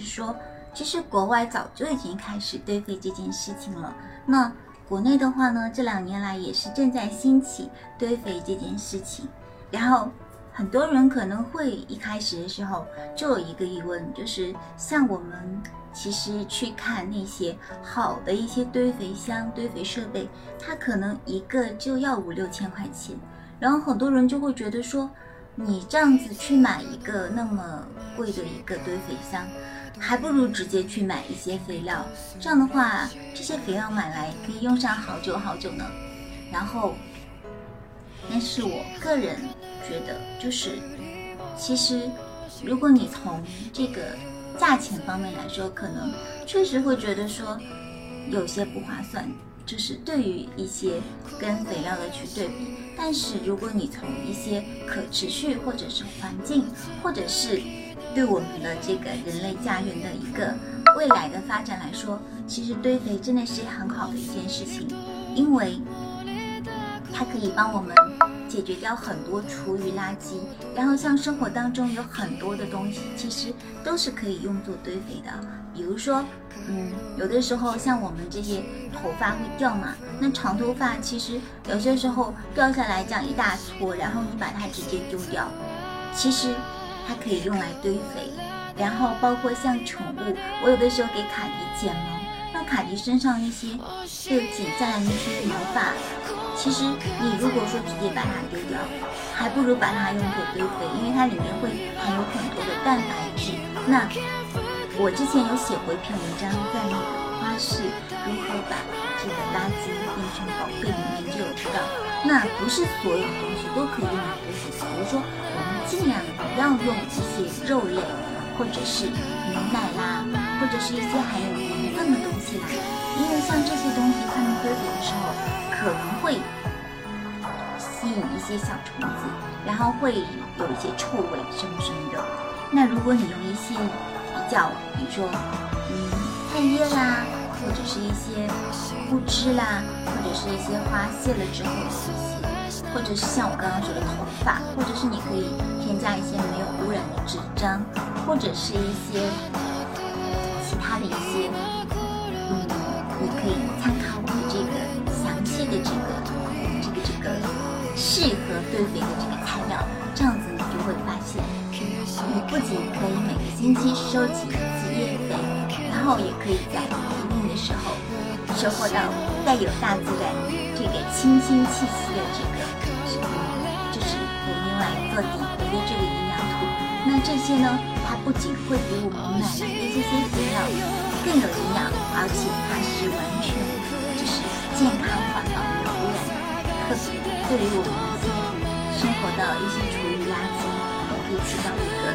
说，其实国外早就已经开始堆肥这件事情了。那国内的话呢，这两年来也是正在兴起堆肥这件事情。然后很多人可能会一开始的时候就有一个疑问，就是像我们其实去看那些好的一些堆肥箱、堆肥设备，它可能一个就要五六千块钱。然后很多人就会觉得说，你这样子去买一个那么贵的一个堆肥箱。还不如直接去买一些肥料，这样的话，这些肥料买来可以用上好久好久呢。然后，但是我个人觉得，就是其实，如果你从这个价钱方面来说，可能确实会觉得说有些不划算，就是对于一些跟肥料的去对比。但是如果你从一些可持续，或者是环境，或者是对我们的这个人类家园的一个未来的发展来说，其实堆肥真的是很好的一件事情，因为它可以帮我们解决掉很多厨余垃圾。然后像生活当中有很多的东西，其实都是可以用作堆肥的。比如说，嗯，有的时候像我们这些头发会掉嘛，那长头发其实有些时候掉下来这样一大撮，然后你把它直接丢掉，其实。它可以用来堆肥，然后包括像宠物，我有的时候给卡迪剪毛，那卡迪身上那些就剪下来那些毛发，其实你如果说直接把它丢掉，还不如把它用作堆肥，因为它里面会含有很多的蛋白质。那我之前有写过一篇文章，在那个花絮如何把这个垃圾变成宝贝里面就有提到，那不是所有的东西都可以用来堆肥，比如说我们尽量。不要用一些肉类，或者是牛奶啦，或者是一些含有盐分的东西啦，因为像这些东西，它们堆肥的时候可能会吸引一些小虫子，然后会有一些臭味什么什么的。那如果你用一些比较，比如说嗯菜叶啦，或者是一些枯枝啦，或者是一些花谢了之后的一些。或者是像我刚刚说的头发，或者是你可以添加一些没有污染的纸张，或者是一些其他的一些，嗯，你可以参考我的这个详细的这个这个这个适合堆肥的这个材料，这样子你就会发现，你不仅可以每个星期收集一次叶肥，然后也可以在一定的时候收获到带有大自然这个清新气息的这个。这个营养土，那这些呢，它不仅会比我们买来的这些肥料更有营养，而且它是完全就是健康环保没有污染，特别对于我们一些生活的一些厨余垃圾，可以起到一个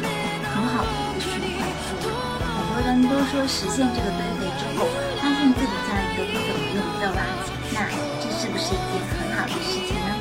很好的一个循环作用。很多人都说实现这个堆肥之后，发现自己家里都不怎么用不到垃圾，那这是不是一件很好的事情呢？